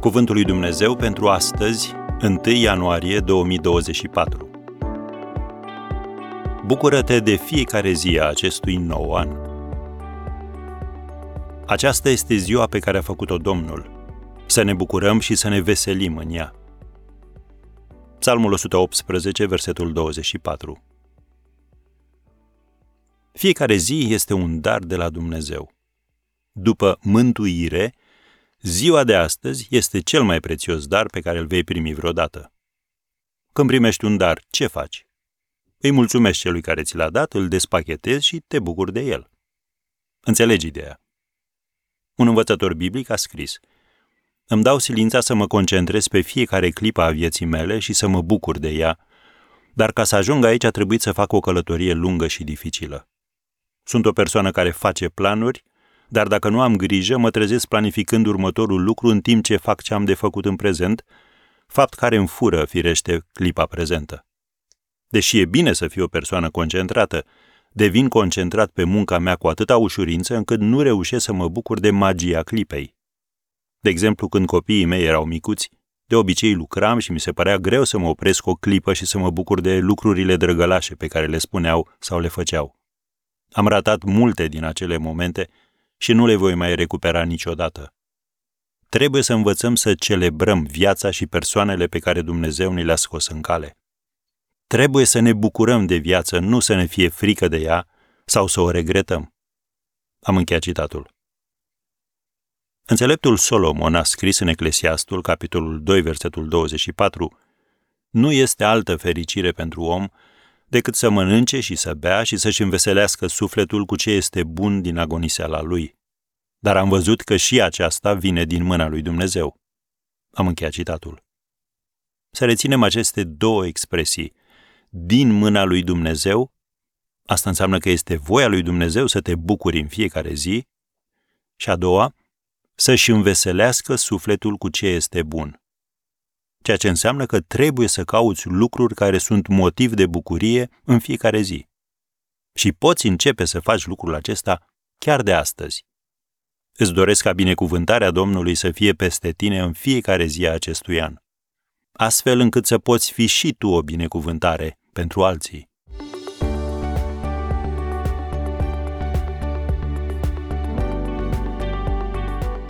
Cuvântul lui Dumnezeu pentru astăzi, 1 ianuarie 2024. Bucură-te de fiecare zi a acestui nou an. Aceasta este ziua pe care a făcut-o Domnul. Să ne bucurăm și să ne veselim în ea. Psalmul 118, versetul 24. Fiecare zi este un dar de la Dumnezeu. După mântuire, ziua de astăzi este cel mai prețios dar pe care îl vei primi vreodată. Când primești un dar, ce faci? Îi mulțumești celui care ți l-a dat, îl despachetezi și te bucuri de el. Înțelegi ideea. Un învățător biblic a scris Îmi dau silința să mă concentrez pe fiecare clipă a vieții mele și să mă bucur de ea, dar ca să ajung aici a trebuit să fac o călătorie lungă și dificilă. Sunt o persoană care face planuri, dar dacă nu am grijă, mă trezesc planificând următorul lucru în timp ce fac ce am de făcut în prezent, fapt care îmi fură, firește, clipa prezentă. Deși e bine să fiu o persoană concentrată, devin concentrat pe munca mea cu atâta ușurință încât nu reușesc să mă bucur de magia clipei. De exemplu, când copiii mei erau micuți, de obicei lucram și mi se părea greu să mă opresc o clipă și să mă bucur de lucrurile drăgălașe pe care le spuneau sau le făceau. Am ratat multe din acele momente și nu le voi mai recupera niciodată. Trebuie să învățăm să celebrăm viața și persoanele pe care Dumnezeu ne le-a scos în cale. Trebuie să ne bucurăm de viață, nu să ne fie frică de ea sau să o regretăm. Am încheiat citatul. Înțeleptul Solomon a scris în Eclesiastul, capitolul 2, versetul 24, Nu este altă fericire pentru om decât să mănânce și să bea și să-și înveselească sufletul cu ce este bun din agoniseala lui. Dar am văzut că și aceasta vine din mâna lui Dumnezeu. Am încheiat citatul. Să reținem aceste două expresii. Din mâna lui Dumnezeu, asta înseamnă că este voia lui Dumnezeu să te bucuri în fiecare zi, și a doua, să-și înveselească sufletul cu ce este bun ceea ce înseamnă că trebuie să cauți lucruri care sunt motiv de bucurie în fiecare zi. Și poți începe să faci lucrul acesta chiar de astăzi. Îți doresc ca binecuvântarea Domnului să fie peste tine în fiecare zi a acestui an, astfel încât să poți fi și tu o binecuvântare pentru alții.